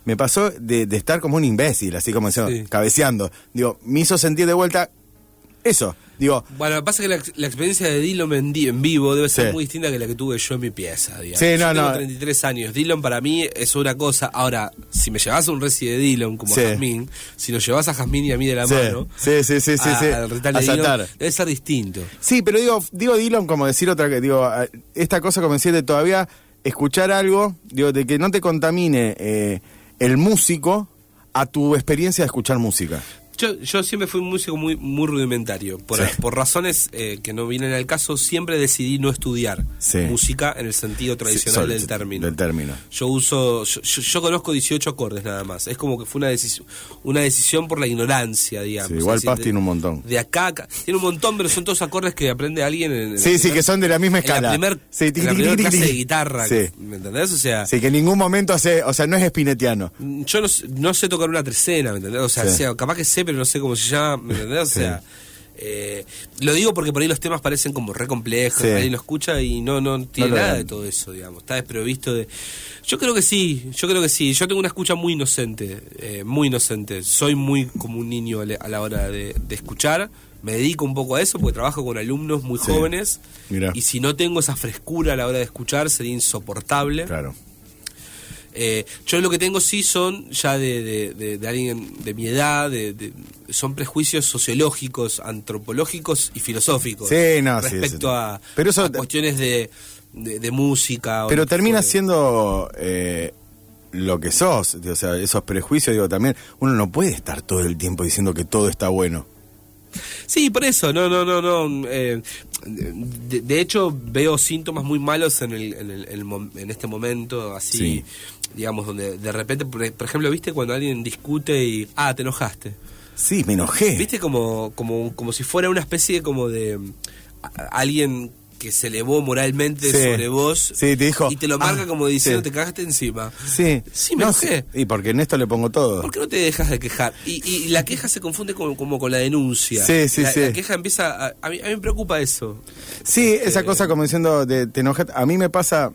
me pasó de, de estar como un imbécil, así como diciendo, Sí. cabeceando. Digo, me hizo sentir de vuelta eso. Digo, Bueno, lo que pasa es que la, la experiencia de Dillon en, en vivo debe ser Sí. muy distinta que la que tuve yo en mi pieza. Digamos. Sí, no, yo tengo no. 33 años. Dillon para mí es una cosa. Ahora, si me llevas a un reci de Dillon como Sí. Jazmín, si nos llevas a Jazmín y a mí de la Sí, mano, sí, sí, sí, sí, a- sí. al de A Dillon, debe ser distinto. Sí, pero digo, digo Dylan como decir otra que digo, a- esta cosa como decir de todavía escuchar algo, digo, de que no te contamine eh, el músico a tu experiencia de escuchar música. Yo, yo siempre fui un músico muy, muy rudimentario. Por, Sí. por razones eh, que no vienen al caso, siempre decidí no estudiar Sí. música en el sentido tradicional Sí, del término. del término. Yo uso, yo, conozco 18 acordes nada más. Es como que fue una decisión, una decisión por la ignorancia, digamos. Igual Paz tiene un montón. De acá, tiene un montón, pero son todos acordes que aprende alguien en, en Sí, sí, primer- que son de la misma escala. en la tiqui, primer tiqui, clase de guitarra. ¿Me entendés? O sea, Sí, que en ningún momento hace, o sea, no es espinetiano. yo no, sé- no sé tocar una trecena, ¿me entendés? O sea, sea, capaz que sé, pero no sé cómo se llama, ¿me entendés? O sea, eh, lo digo porque por ahí los temas parecen como re complejos, Sí. alguien lo escucha y no, no tiene No nada ven. de todo eso, digamos. Está desprovisto de... Yo creo que sí, yo creo que sí. Yo tengo una escucha muy inocente, eh, muy inocente. Soy muy como un niño a la- a la hora de, de escuchar. Me dedico un poco a eso porque trabajo con alumnos muy Sí. jóvenes. Mirá. Y si no tengo esa frescura a la hora de escuchar, sería insoportable. Claro. Eh, yo lo que tengo sí son ya de, de- de- de alguien de mi edad, de, de- son prejuicios sociológicos, antropológicos y filosóficos Sí, no, sí, respecto sí. a, Pero eso- a cuestiones de, música. Pero termina siendo eh, lo que sos, o sea, esos prejuicios, digo, también, uno no puede estar todo el tiempo diciendo que todo está bueno. Sí, por eso, no, no, no, no. eh, de, de hecho, veo síntomas muy malos en, el, en, el- en este momento, así, Sí. digamos, donde de repente, por, ejemplo, ¿viste cuando alguien discute y, ah, te enojaste? Sí, me enojé. ¿Viste? Como, como, como si fuera una especie como de alguien que se elevó moralmente Sí. sobre vos Sí, te dijo, y te lo marca ah, como diciendo sí. te cagaste encima. Sí. Sí, me No, enojé. sí. Y porque en esto le pongo todo. ¿Por qué no te dejas de quejar? Y, y la queja se confunde como, como con la denuncia. Sí, sí, la, sí. la queja empieza... A, a mí, a mí me preocupa eso. Sí, Este, esa cosa como diciendo de te enojas. A mí me pasa,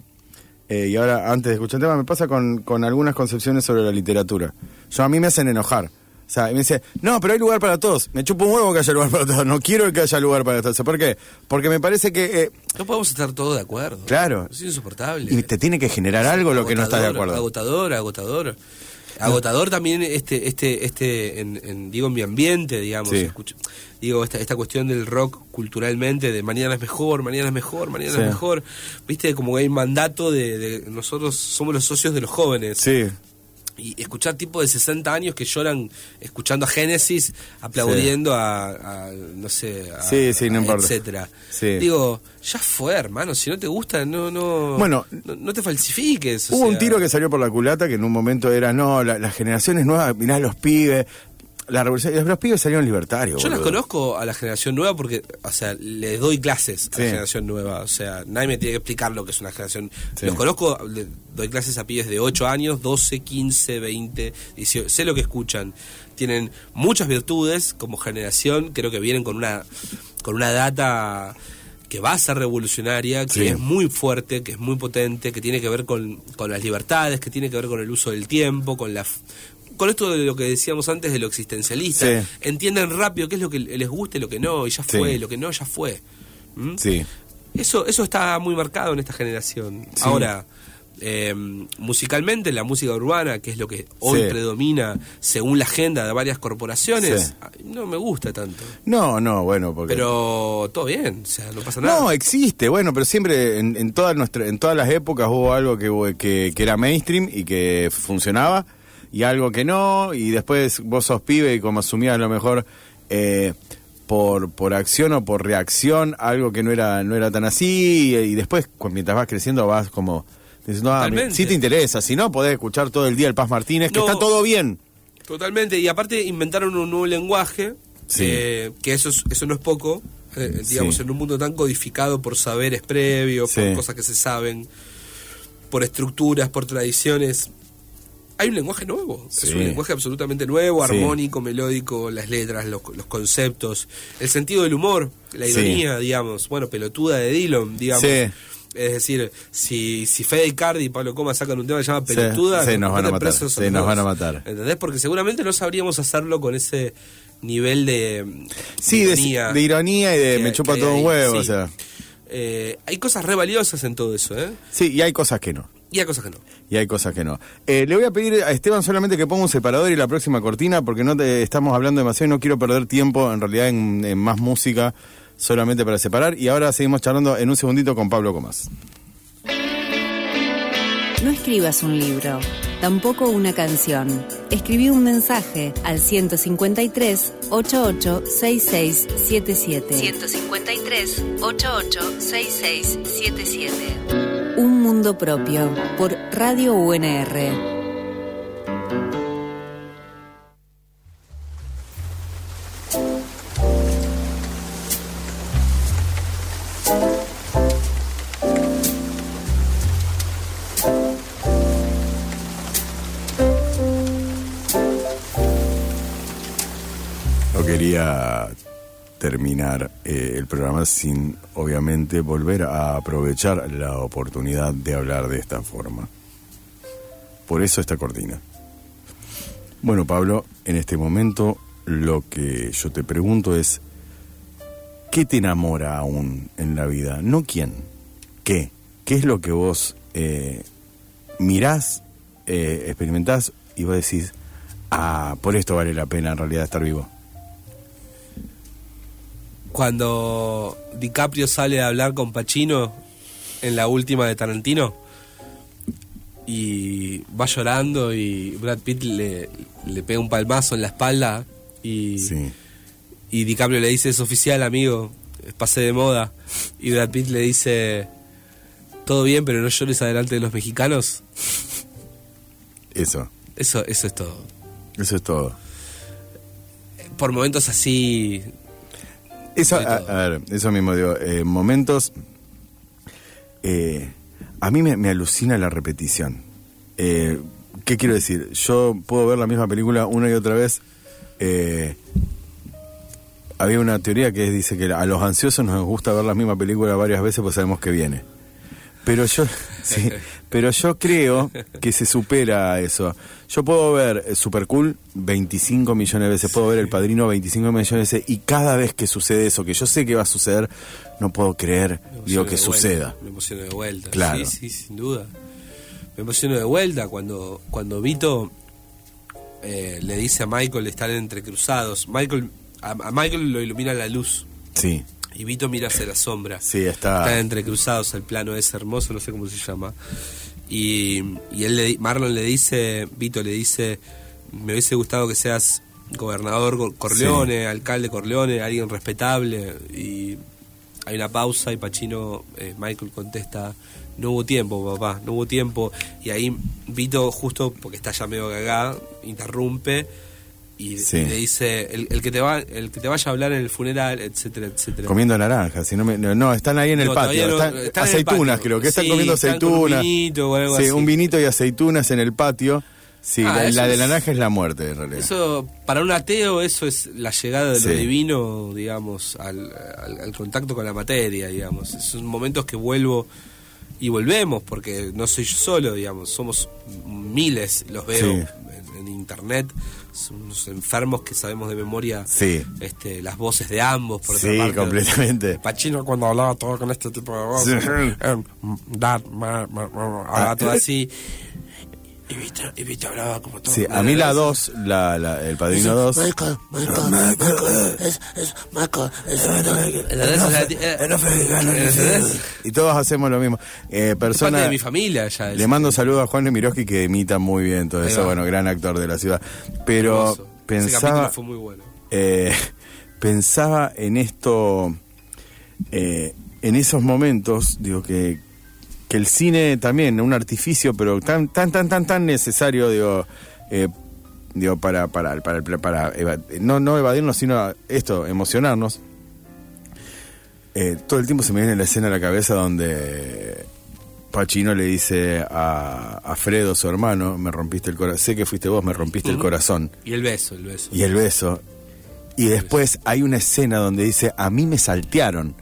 eh, y ahora antes de escuchar el tema, me pasa con, con algunas concepciones sobre la literatura. Yo a mí me hacen enojar. O sea, y me dice, no, pero hay lugar para todos. Me chupo un huevo que haya lugar para todos. No quiero que haya lugar para todos. ¿Por qué? Porque me parece que, eh, No podemos estar todos de acuerdo. Claro. Es insoportable. y te tiene que generar algo lo que no estás de acuerdo. Agotador, agotador. Agotador también este, este, este, en, en, digo, en mi ambiente, digamos. Sí. escucho- digo, esta, esta cuestión del rock culturalmente, de mañana es mejor, mañana es mejor, mañana Sí. es mejor. Viste, como que hay mandato de, de nosotros somos los socios de los jóvenes. Sí, Y escuchar tipos de 60 años que lloran escuchando a Génesis, aplaudiendo a, a, no sé, a, Sí, sí, no a etcétera. Sí. Digo, ya fue, hermano, si no te gusta, no no Bueno, no, no te falsifiques. o Hubo un tiro que salió por la culata que en un momento era, no, la- las generaciones nuevas, mirá los pibes. La revolución, los pibes salieron libertarios. Yo las boludo. conozco a la generación nueva porque, o sea, le doy clases a Sí. la generación nueva. O sea, nadie me tiene que explicar lo que es una generación. Sí. Los conozco, le doy clases a pibes de 8 años, 12, 15, 20, 18. Sé lo que escuchan. Tienen muchas virtudes como generación. Creo que vienen con una, con una data que va a ser revolucionaria, que Sí. es muy fuerte, que es muy potente, que tiene que ver con, con las libertades, que tiene que ver con el uso del tiempo, con la... Con esto de lo que decíamos antes de lo existencialista, Sí. entienden rápido qué es lo que les gusta y lo que no, y ya Sí. fue, lo que no, ya fue. ¿Mm? Sí. Eso, eso está muy marcado en esta generación. Sí. Ahora, eh, musicalmente, la música urbana, que es lo que hoy predomina según la agenda de varias corporaciones, ay, no me gusta tanto. No, no, bueno, porque... Pero todo bien, o sea, no pasa nada. No, existe, bueno, pero siempre en, en todas nuestra, en todas las épocas hubo algo que, que, que era mainstream y que funcionaba y algo que no, y después vos sos pibe y como asumías a lo mejor eh, por, por acción o por reacción algo que no era, no era tan así, y, y después mientras vas creciendo vas como diciendo, ah, si te interesa, si no podés escuchar todo el día el Paz Martínez, que No. está todo bien. Totalmente, y aparte inventaron un nuevo lenguaje, Sí. eh, que eso, es- eso no es poco, eh, digamos, Sí. en un mundo tan codificado por saberes previos, por cosas que se saben, por estructuras, por tradiciones. Hay un lenguaje nuevo, es un lenguaje absolutamente nuevo, Sí. armónico, melódico, las letras, los, los conceptos, el sentido del humor, la Sí. ironía, digamos, bueno, pelotuda de Dillon, digamos. Es decir, si, si Fede Icardi y Pablo Coma sacan un tema que se llama Pelotuda, sí, nos van a matar, nos dos. van a matar. ¿Entendés? Porque seguramente no sabríamos hacerlo con ese nivel de. Sí, de, de ironía y de que- me chupa todo un huevo, o sea. Eh, hay cosas re valiosas en todo eso, ¿eh? Sí, y hay cosas que no. Y hay cosas que no. Y hay cosas que no. Eh, le voy a pedir a Esteban solamente que ponga un separador y la próxima cortina, porque no te, estamos hablando demasiado y no quiero perder tiempo en realidad en, en más música solamente para separar. Y ahora seguimos charlando en un segundito con Pablo Comas. No escribas un libro, tampoco una canción. Escribí un mensaje al 153 88 66 77. 153 88 66 77. Un mundo propio por Radio UNR. No quería terminar eh, el programa sin, obviamente, volver a aprovechar la oportunidad de hablar de esta forma. Por eso esta cortina. Bueno, Pablo, en este momento lo que yo te pregunto es, ¿qué te enamora aún en la vida? No quién, ¿qué? ¿Qué es lo que vos eh, mirás, eh, experimentás y vos decís, ah, por esto vale la pena en realidad estar vivo? Cuando DiCaprio sale a hablar con Pacino en la última de Tarantino y va llorando y Brad Pitt le, le pega un palmazo en la espalda y, Sí. y DiCaprio le dice es oficial amigo, pasé de moda y Brad Pitt le dice todo bien pero no llores adelante de los mexicanos. Eso, Eso, eso es todo. eso es todo. Por momentos así Eso, a, a ver, eso mismo digo, eh, momentos... eh, a mí me, me alucina la repetición. Eh, ¿Qué quiero decir? Yo puedo ver la misma película una y otra vez. eh, había una teoría que dice que a los ansiosos nos gusta ver la misma película varias veces porque sabemos que viene. Pero yo, sí, pero yo creo que se supera eso. Yo puedo ver eh, Super Cool 25 millones de veces, puedo ver El Padrino 25 millones de veces, y cada vez que sucede eso, que yo sé que va a suceder, no puedo creer, digo, que suceda. Me emociono de vuelta. Claro. Sí, sí, sin duda. Me emociono de vuelta cuando, cuando Vito eh, le dice a Michael están entrecruzados. Michael, a, a Michael lo ilumina la luz Sí, y Vito mira hacia la sombra. sí, está. Están entrecruzados el plano ese hermoso, no sé cómo se llama. Y, y él le, Marlon le dice, Vito le dice, me hubiese gustado que seas gobernador Go- Corleone, alcalde Corleone, alguien respetable. Y hay una pausa y Pachino, eh, Michael contesta, no hubo tiempo, papá, no hubo tiempo. Y ahí Vito, justo porque está ya medio cagá, interrumpe y Sí. le dice, el, el que te va, el que te vaya a hablar en el funeral, etcétera, etcétera. Comiendo naranjas, si no, me- no, están ahí en el No, patio, no- están- están aceitunas patio. creo que están Sí, comiendo están con un aceitunas. vinito o algo sí, así. un vinito y aceitunas en el patio. Sí, Ah, la, de la naranja es la muerte en realidad. Eso, para un ateo, eso es la llegada de Sí. lo divino, digamos, al, al- al contacto con la materia, digamos. Son momentos que vuelvo y volvemos, porque no soy yo solo, digamos, somos miles, los veo Sí. en, en internet, son unos enfermos que sabemos de memoria Sí. este, las voces de ambos, por Sí, parte. completamente. Pachino cuando hablaba todo con este tipo de voz, Sí. eh, dad, ma, ma, ma, hablaba todo así. Y Vito, y Vito hablaba como todo. Sí, a mí la 2, la, la- el padrino 2. Michael, Michael, Michael, es, es, Michael, es, eh, ¿entendés? Y todos hacemos lo mismo. Eh, Es parte persona, de mi familia ya. le mando saludos a Juan Nemiroski que imita muy bien todo eso. Bueno, gran actor de la ciudad. Pero Hermoso. Ese pensaba, fue muy bueno. eh, pensaba en esto, eh, en esos momentos, digo que, que el cine también, un artificio, pero tan, tan, tan, tan, tan necesario, digo, eh, digo para, para, para, para, no, no evadirnos, sino esto, emocionarnos. Eh, todo el tiempo se me viene la escena a la cabeza donde Pachino le dice a, a Fredo, su hermano, me rompiste el corazón, sé que fuiste vos, me rompiste el corazón. Y el beso, el beso. Y el beso. Y después hay una escena donde dice, a mí me saltearon,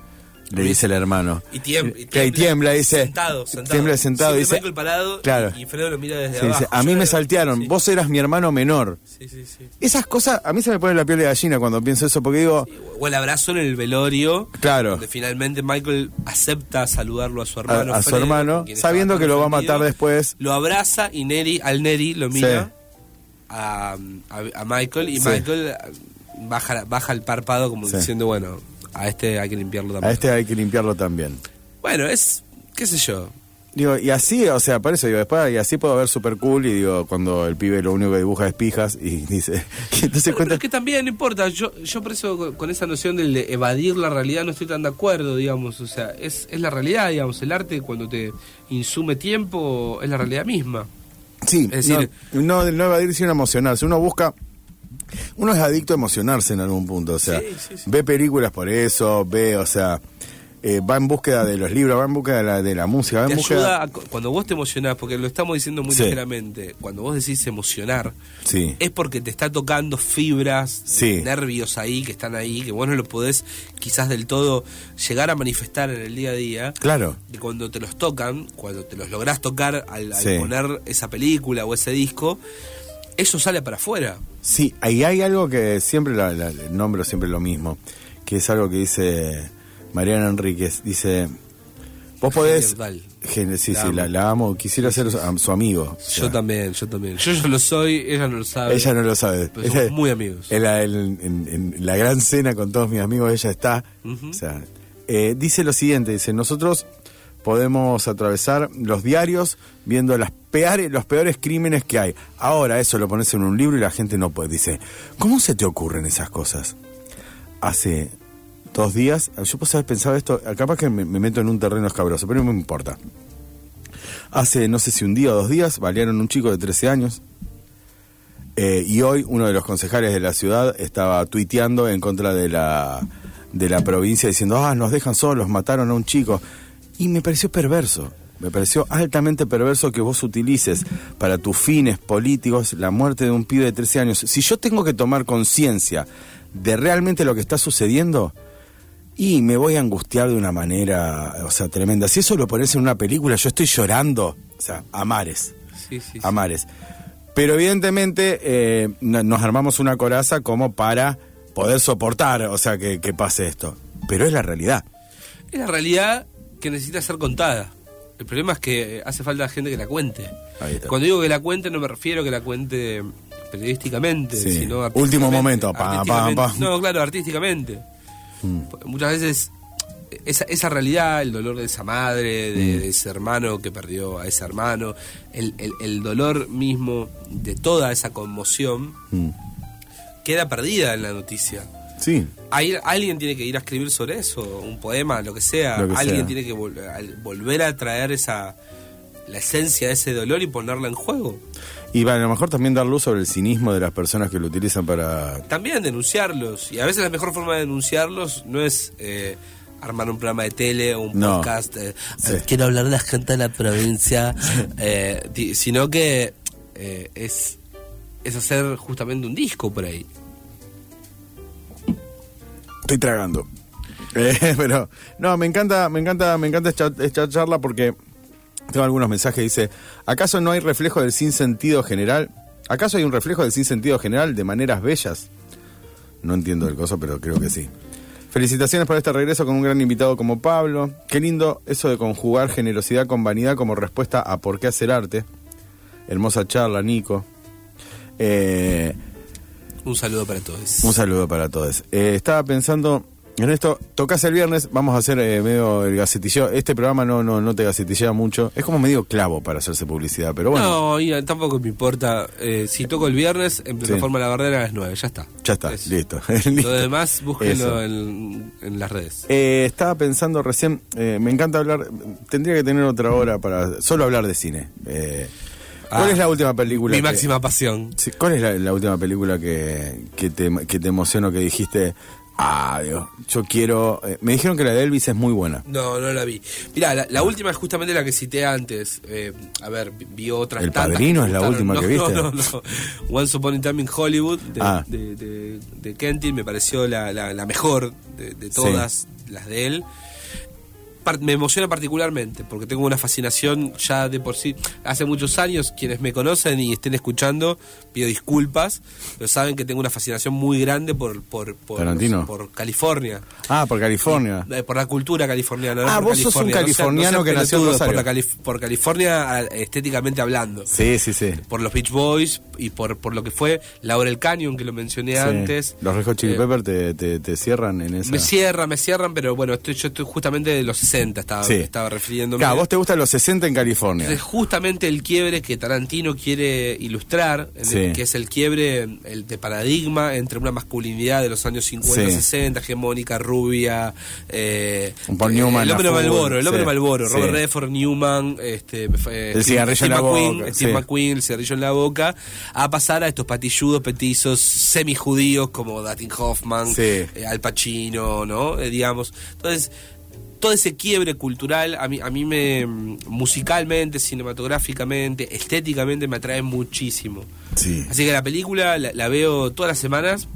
le dice el hermano. Y tiembla, y tiembla, dice. Sentado, sentado. Tiembla sentado, Siempre dice. Michael parado claro. y, Fredo lo mira desde Sí, abajo. dice, a mí me era- saltearon, sí. vos eras mi hermano menor. Sí, sí, sí. Esas cosas, a mí se me pone la piel de gallina cuando pienso eso, porque digo, O el abrazo en el velorio. Claro. Donde finalmente Michael acepta saludarlo a su hermano. a su Fredo, hermano, sabiendo que lo va a matar después. Lo abraza y Neri, al Neri lo mira a, a- a Michael y. Michael baja, baja el párpado como diciendo, bueno, a este hay que limpiarlo también. A este hay que limpiarlo también. Bueno, es, qué sé yo. Digo, y así, o sea, por eso digo, después, y así puedo ver super cool, y digo, cuando el pibe lo único que dibuja es pijas, y dice, y entonces Pero, cuenta, es que también no importa, yo, yo por eso con, con esa noción del de evadir la realidad no estoy tan de acuerdo, digamos, o sea, es, es la realidad, digamos, el arte cuando te insume tiempo es la realidad misma. sí, es decir- no, no, no evadir, sino emocionarse. Uno busca, uno es adicto a emocionarse en algún punto, o sea, Sí, sí, sí. ve películas por eso, ve, o sea, eh, va en búsqueda de los libros, va en búsqueda de la, de la música, va Te en búsqueda... ayuda a- cuando vos te emocionás, porque lo estamos diciendo muy ligeramente, cuando vos decís emocionar, Sí, es porque te está tocando fibras, Sí. nervios ahí, que están ahí, que vos no lo podés quizás del todo llegar a manifestar en el día a día. claro. Y cuando te los tocan, cuando te los lográs tocar al, al poner esa película o ese disco, eso sale para afuera. Sí, ahí hay algo que siempre la, la- nombro siempre lo mismo, que es algo que dice Mariana Enríquez, dice, vos podés... Genial, Gen- sí, La sí, amo. la, la amo, quisiera ser su, am- su amigo. O sea, Yo también, yo también. Yo ya lo soy, ella no lo sabe. Ella no lo sabe. Pero somos Ella- muy amigos. En la, en- en- en la gran cena con todos mis amigos, ella está. O sea, eh, dice lo siguiente, dice, nosotros podemos atravesar los diarios viendo las peores, los peores crímenes que hay. Ahora eso lo pones en un libro y la gente no puede. Dice, ¿cómo se te ocurren esas cosas? Hace dos días, yo pues pensado esto, capaz que me, me meto en un terreno escabroso, pero no me importa. Hace no sé si un día o dos días balearon un chico de 13 años, eh, y hoy uno de los concejales de la ciudad estaba tuiteando en contra de la, de la provincia diciendo, ah, nos dejan solos, mataron a un chico. Y me pareció perverso, me pareció altamente perverso que vos utilices para tus fines políticos la muerte de un pibe de 13 años. Si yo tengo que tomar conciencia de realmente lo que está sucediendo, y me voy a angustiar de una manera, o sea, tremenda. Si eso lo pones en una película, yo estoy llorando, o sea, a mares, Sí, sí, a mares. Pero evidentemente eh, no- nos armamos una coraza como para poder soportar, o sea, que, que pase esto. Pero es la realidad. Es la realidad que necesita ser contada. El problema es que hace falta gente que la cuente. Cuando digo que la cuente, no me refiero a que la cuente periodísticamente, Sí. sino Último momento, Artísticamente. pam, pam. No, claro, artísticamente. Mm. Muchas veces esa, esa realidad, el dolor de esa madre, de, Mm. de ese hermano que perdió a ese hermano, el, el- el dolor mismo de toda esa conmoción, Mm. queda perdida en la noticia. Sí, Hay- alguien tiene que ir a escribir sobre eso, un poema, lo que sea. Lo que alguien sea. tiene que vol- volver a traer esa la esencia de ese dolor y ponerla en juego. y va, a lo mejor también dar luz sobre el cinismo de las personas que lo utilizan para... También denunciarlos. Y a veces la mejor forma de denunciarlos no es eh, armar un programa de tele o un No. podcast. eh, Sí. Quiero hablar de la gente de la provincia. eh, sino que eh, es, es hacer justamente un disco por ahí. Estoy tragando. Eh, pero no, me encanta, me encanta, me encanta esta, charla porque tengo algunos mensajes. Dice, ¿acaso no hay reflejo del sinsentido general? ¿Acaso hay un reflejo del sinsentido general de maneras bellas? No entiendo el coso, pero creo que sí. Felicitaciones por este regreso con un gran invitado como Pablo. Qué lindo eso de conjugar generosidad con vanidad como respuesta a por qué hacer arte. Hermosa charla, Nico. Eh, Un saludo para todos. un saludo para todos. Eh, estaba pensando en esto, tocas el viernes, vamos a hacer eh, medio el gacetilleo. Este programa no, no, no te gacetillea mucho. Es como medio clavo para hacerse publicidad, pero bueno, No, y tampoco me importa. Eh, si toco el viernes en plataforma La Barrera a las 9, ya está. ya está, Eso. listo. Lo demás, búsquenlo en las redes. Eh, estaba pensando recién, eh, me encanta hablar, tendría que tener otra hora para solo hablar de cine. Eh, ¿Cuál Ah, es la última película? Mi que- máxima pasión. Sí, ¿Cuál es la, la última película que, que, te, que te emocionó, que dijiste, ah, Dios, yo quiero... eh, me dijeron que la de Elvis es muy buena. No, no la vi. Mira, la, la última es justamente la que cité antes. Eh, a ver, vi- otras ¿El Padrino es la última No, que viste? No, no, no. Once Upon a Time in Hollywood de, Ah. de, de- de Kentin me pareció la, la- la mejor de, de todas las de él. Me emociona particularmente porque tengo una fascinación ya de por sí. Hace muchos años, quienes me conocen y estén escuchando, pido disculpas, pero saben que tengo una fascinación muy grande por, por, por, California. Ah, por California. Eh, por la cultura californiana. no Ah, vos sos un. No californiano no sean que nació en por, la Calif- por California estéticamente hablando. Sí, sí, sí. Por los Beach Boys y por, por lo que fue Laurel Canyon, que lo mencioné Sí. antes. Los Red Hot Chili Eh, Peppers te, te, te cierran en esa... Me cierran, me cierran, pero bueno, estoy, yo estoy justamente de los 60, estaba, Sí. estaba refiriéndome. Claro, vos te gustan los 60 en Es California. justamente el quiebre que Tarantino quiere ilustrar, en el- Sí. que es el quiebre el de paradigma entre una masculinidad de los años 50, Sí. 60, hegemónica, rubia, eh, eh, Newman el hombre Malboro, el hombre Malboro. Robert Redford, Newman, este, eh, El cigarrillo en la McQueen, boca, Steve sí. McQueen, el cigarrillo en la boca, a pasar a estos patilludos, petizos, semi-judíos como Dustin Hoffman, eh, Al Pacino, ¿no? Eh, digamos. Entonces, todo ese quiebre cultural a mí, a mí me mm, musicalmente, cinematográficamente, estéticamente me atrae muchísimo. Sí. Así que la película la, la veo todas las semanas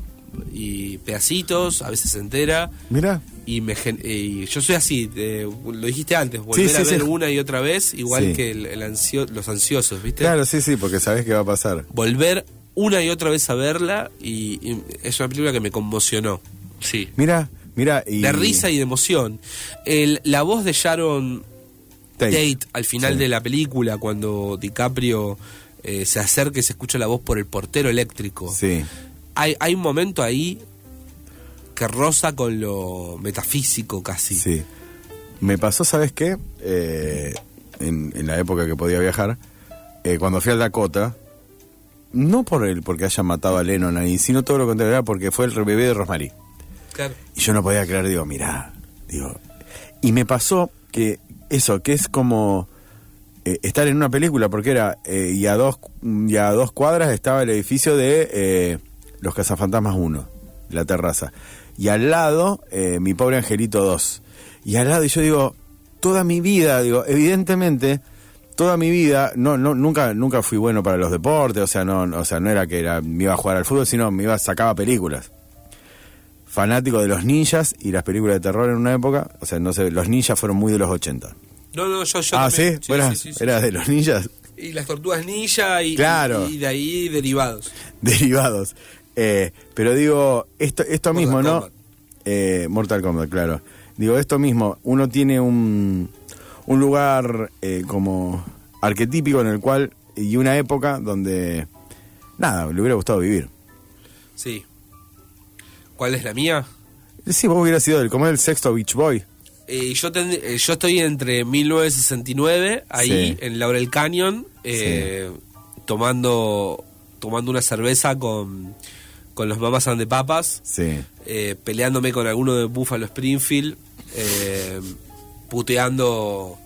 y pedacitos, a veces entera. Mira, Y, me, y yo soy así, eh, lo dijiste antes, volver Sí, a ver una y otra vez, igual que el, el ansio- los ansiosos, ¿viste? claro, sí, sí, porque sabés qué va a pasar. Volver una y otra vez a verla y, y es una película que me conmocionó. Sí. Mira, mira. Y... De risa y de emoción. El- la voz de Sharon Tate. Tate, al final Sí. de la película, cuando DiCaprio eh, se acerca y se escucha la voz por el portero eléctrico. Sí. Hay, hay un momento ahí que roza con lo metafísico casi. Sí. Me pasó, ¿sabes qué? Eh, en, en la época que podía viajar, eh, cuando fui al Dakota, no por el porque hayan matado a Lennon ahí, sino todo lo contrario, porque fue el bebé de Rosemary. Y yo no podía creer, digo, mirá, digo. Y me pasó que eso, que es como eh, estar en una película, porque era, eh, y, a dos, y a dos cuadras estaba el edificio de eh, Los Cazafantasmas 1, la terraza. Y al lado, Mi Pobre Angelito 2. Y al lado, y yo digo, toda mi vida, digo, evidentemente, toda mi vida, no, no, nunca, nunca fui bueno para los deportes, o sea, no- o sea, no era que era, me iba a jugar al fútbol, sino me iba, sacaba películas fanático de los ninjas y las películas de terror en una época. O sea, no sé, los ninjas fueron muy de los 80. No, no, yo, yo ah, también. ¿sí? ¿Vos eras- sí, sí, eras de los ninjas Y las tortugas ninja y, Claro. y, y de ahí derivados. derivados. Eh, pero digo, esto, esto Mortal mismo, ¿no? Kombat. Eh, Mortal Kombat, claro. Digo, esto mismo, uno tiene un, un lugar eh, como arquetípico en el cual, y una época donde, nada, le hubiera gustado vivir. Sí. ¿Cuál es la mía? Sí, vos hubieras sido el, como el sexto Beach Boy. Eh, yo, ten- eh, yo estoy entre 1969, ahí Sí. en Laurel Canyon, eh, tomando, tomando una cerveza con, con los Mamas and the Papas, Sí. peleándome con alguno de Buffalo Springfield, puteando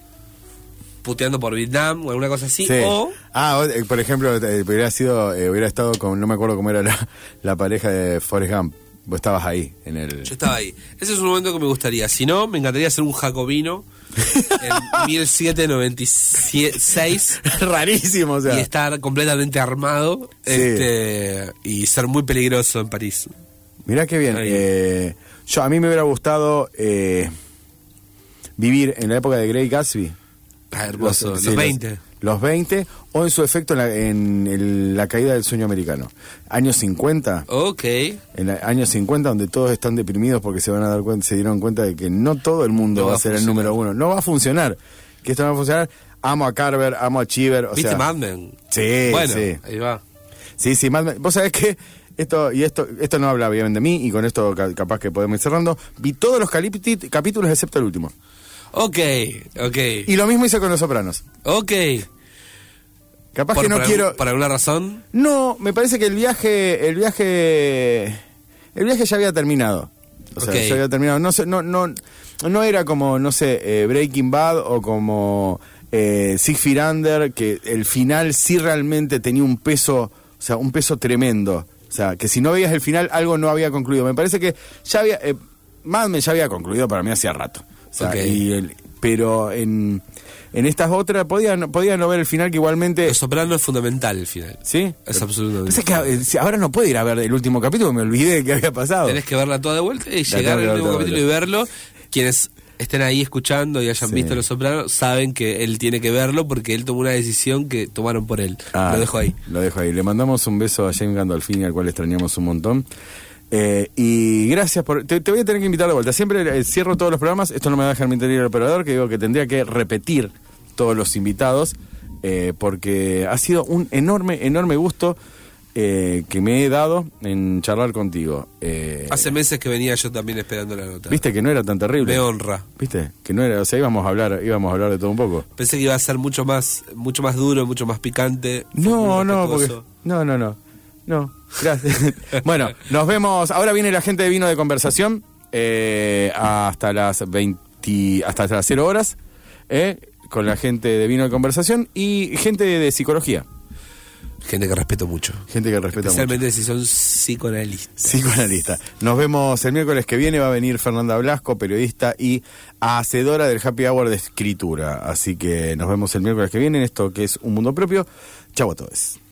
puteando por Vietnam o alguna cosa así. Sí. O Ah, o- por ejemplo, hubiera sido, eh, hubiera estado con, no me acuerdo cómo era la, la pareja de Forrest Gump. Vos estabas ahí, en el... yo estaba ahí. Ese es un momento que me gustaría. Si no, me encantaría ser un jacobino en 1796 Rarísimo, o sea. y estar completamente armado Sí. este, y ser muy peligroso en París. Mirá qué bien. Eh, yo a mí me hubiera gustado eh, vivir en la época de Grey Gatsby. Ah, hermoso. Los, sí, 20. Los 20 o en su efecto en la, en el- la caída del sueño americano. Años 50. Ok. En años 50 donde todos están deprimidos porque se van a dar cuenta, se dieron cuenta de que no todo el mundo No va va a ser el número uno. No va a funcionar. Que esto no va a funcionar. Amo a Carver, amo a Chiver. O ¿Viste sea, Mad Men? Sí, Bueno, sí. ahí va. Sí, sí, Mad Men. Vos sabés que esto, y esto, esto no habla bien de mí, y con esto ca- capaz que podemos ir cerrando. Vi todos los capítulos excepto el último. Ok, ok. Y lo mismo hice con Los Sopranos. Ok. Capaz que no quiero. ¿Por alguna razón? No, me parece que el viaje, el viaje, el viaje ya había terminado. O sea, ya había terminado. No sé, no, no, no era como, no sé, eh, Breaking Bad o como eh, Feet Under, que el final sí realmente tenía un peso, o sea, un peso tremendo. O sea, que si no veías el final, algo no había concluido. Me parece que ya había, eh, Mad Men ya había concluido para mí hacía rato. Sea, y el- pero en, en estas otras podía, no- podía no ver el final que igualmente... Los Soprano es fundamental el final. ¿Sí? Es absolutamente. Que ahora no puedo ir a ver el último capítulo, me olvidé que había pasado. Tenés que verla toda de vuelta y La llegar al último capítulo y verlo. Quienes estén ahí escuchando y hayan Sí. visto Los Sopranos saben que él tiene que verlo porque él tomó una decisión que tomaron por él. Ah, Lo dejo ahí. Lo dejo ahí. Le mandamos un beso a James Gandolfini, al cual extrañamos un montón. Eh, y gracias por... Te, te voy a tener que invitar de vuelta. Siempre eh, cierro todos los programas. Esto no me va a dejar mi interior operador, que digo que tendría que repetir todos los invitados, eh, porque ha sido un enorme, enorme gusto eh, que me he dado en charlar contigo. Eh, Hace meses que venía yo también esperando la nota. Viste que no era tan terrible. Me honra. Viste que no era, o sea, íbamos a hablar, íbamos a hablar de todo un poco. Pensé que iba a ser mucho más, mucho más duro, mucho más picante. No, no, porque no, no, no, no. Gracias. bueno, nos vemos. Ahora viene la gente de vino de conversación eh, hasta las 20, hasta las 0 horas, eh, con la gente de vino de conversación y gente de psicología, Gente que respeto mucho. gente que respeta mucho. Especialmente si son psicoanalistas. Psicoanalista. Nos vemos el miércoles que viene. Va a venir Fernanda Blasco, periodista y hacedora del Happy Hour de escritura. Así que nos vemos el miércoles que viene en esto que es un mundo propio. Chau a todos.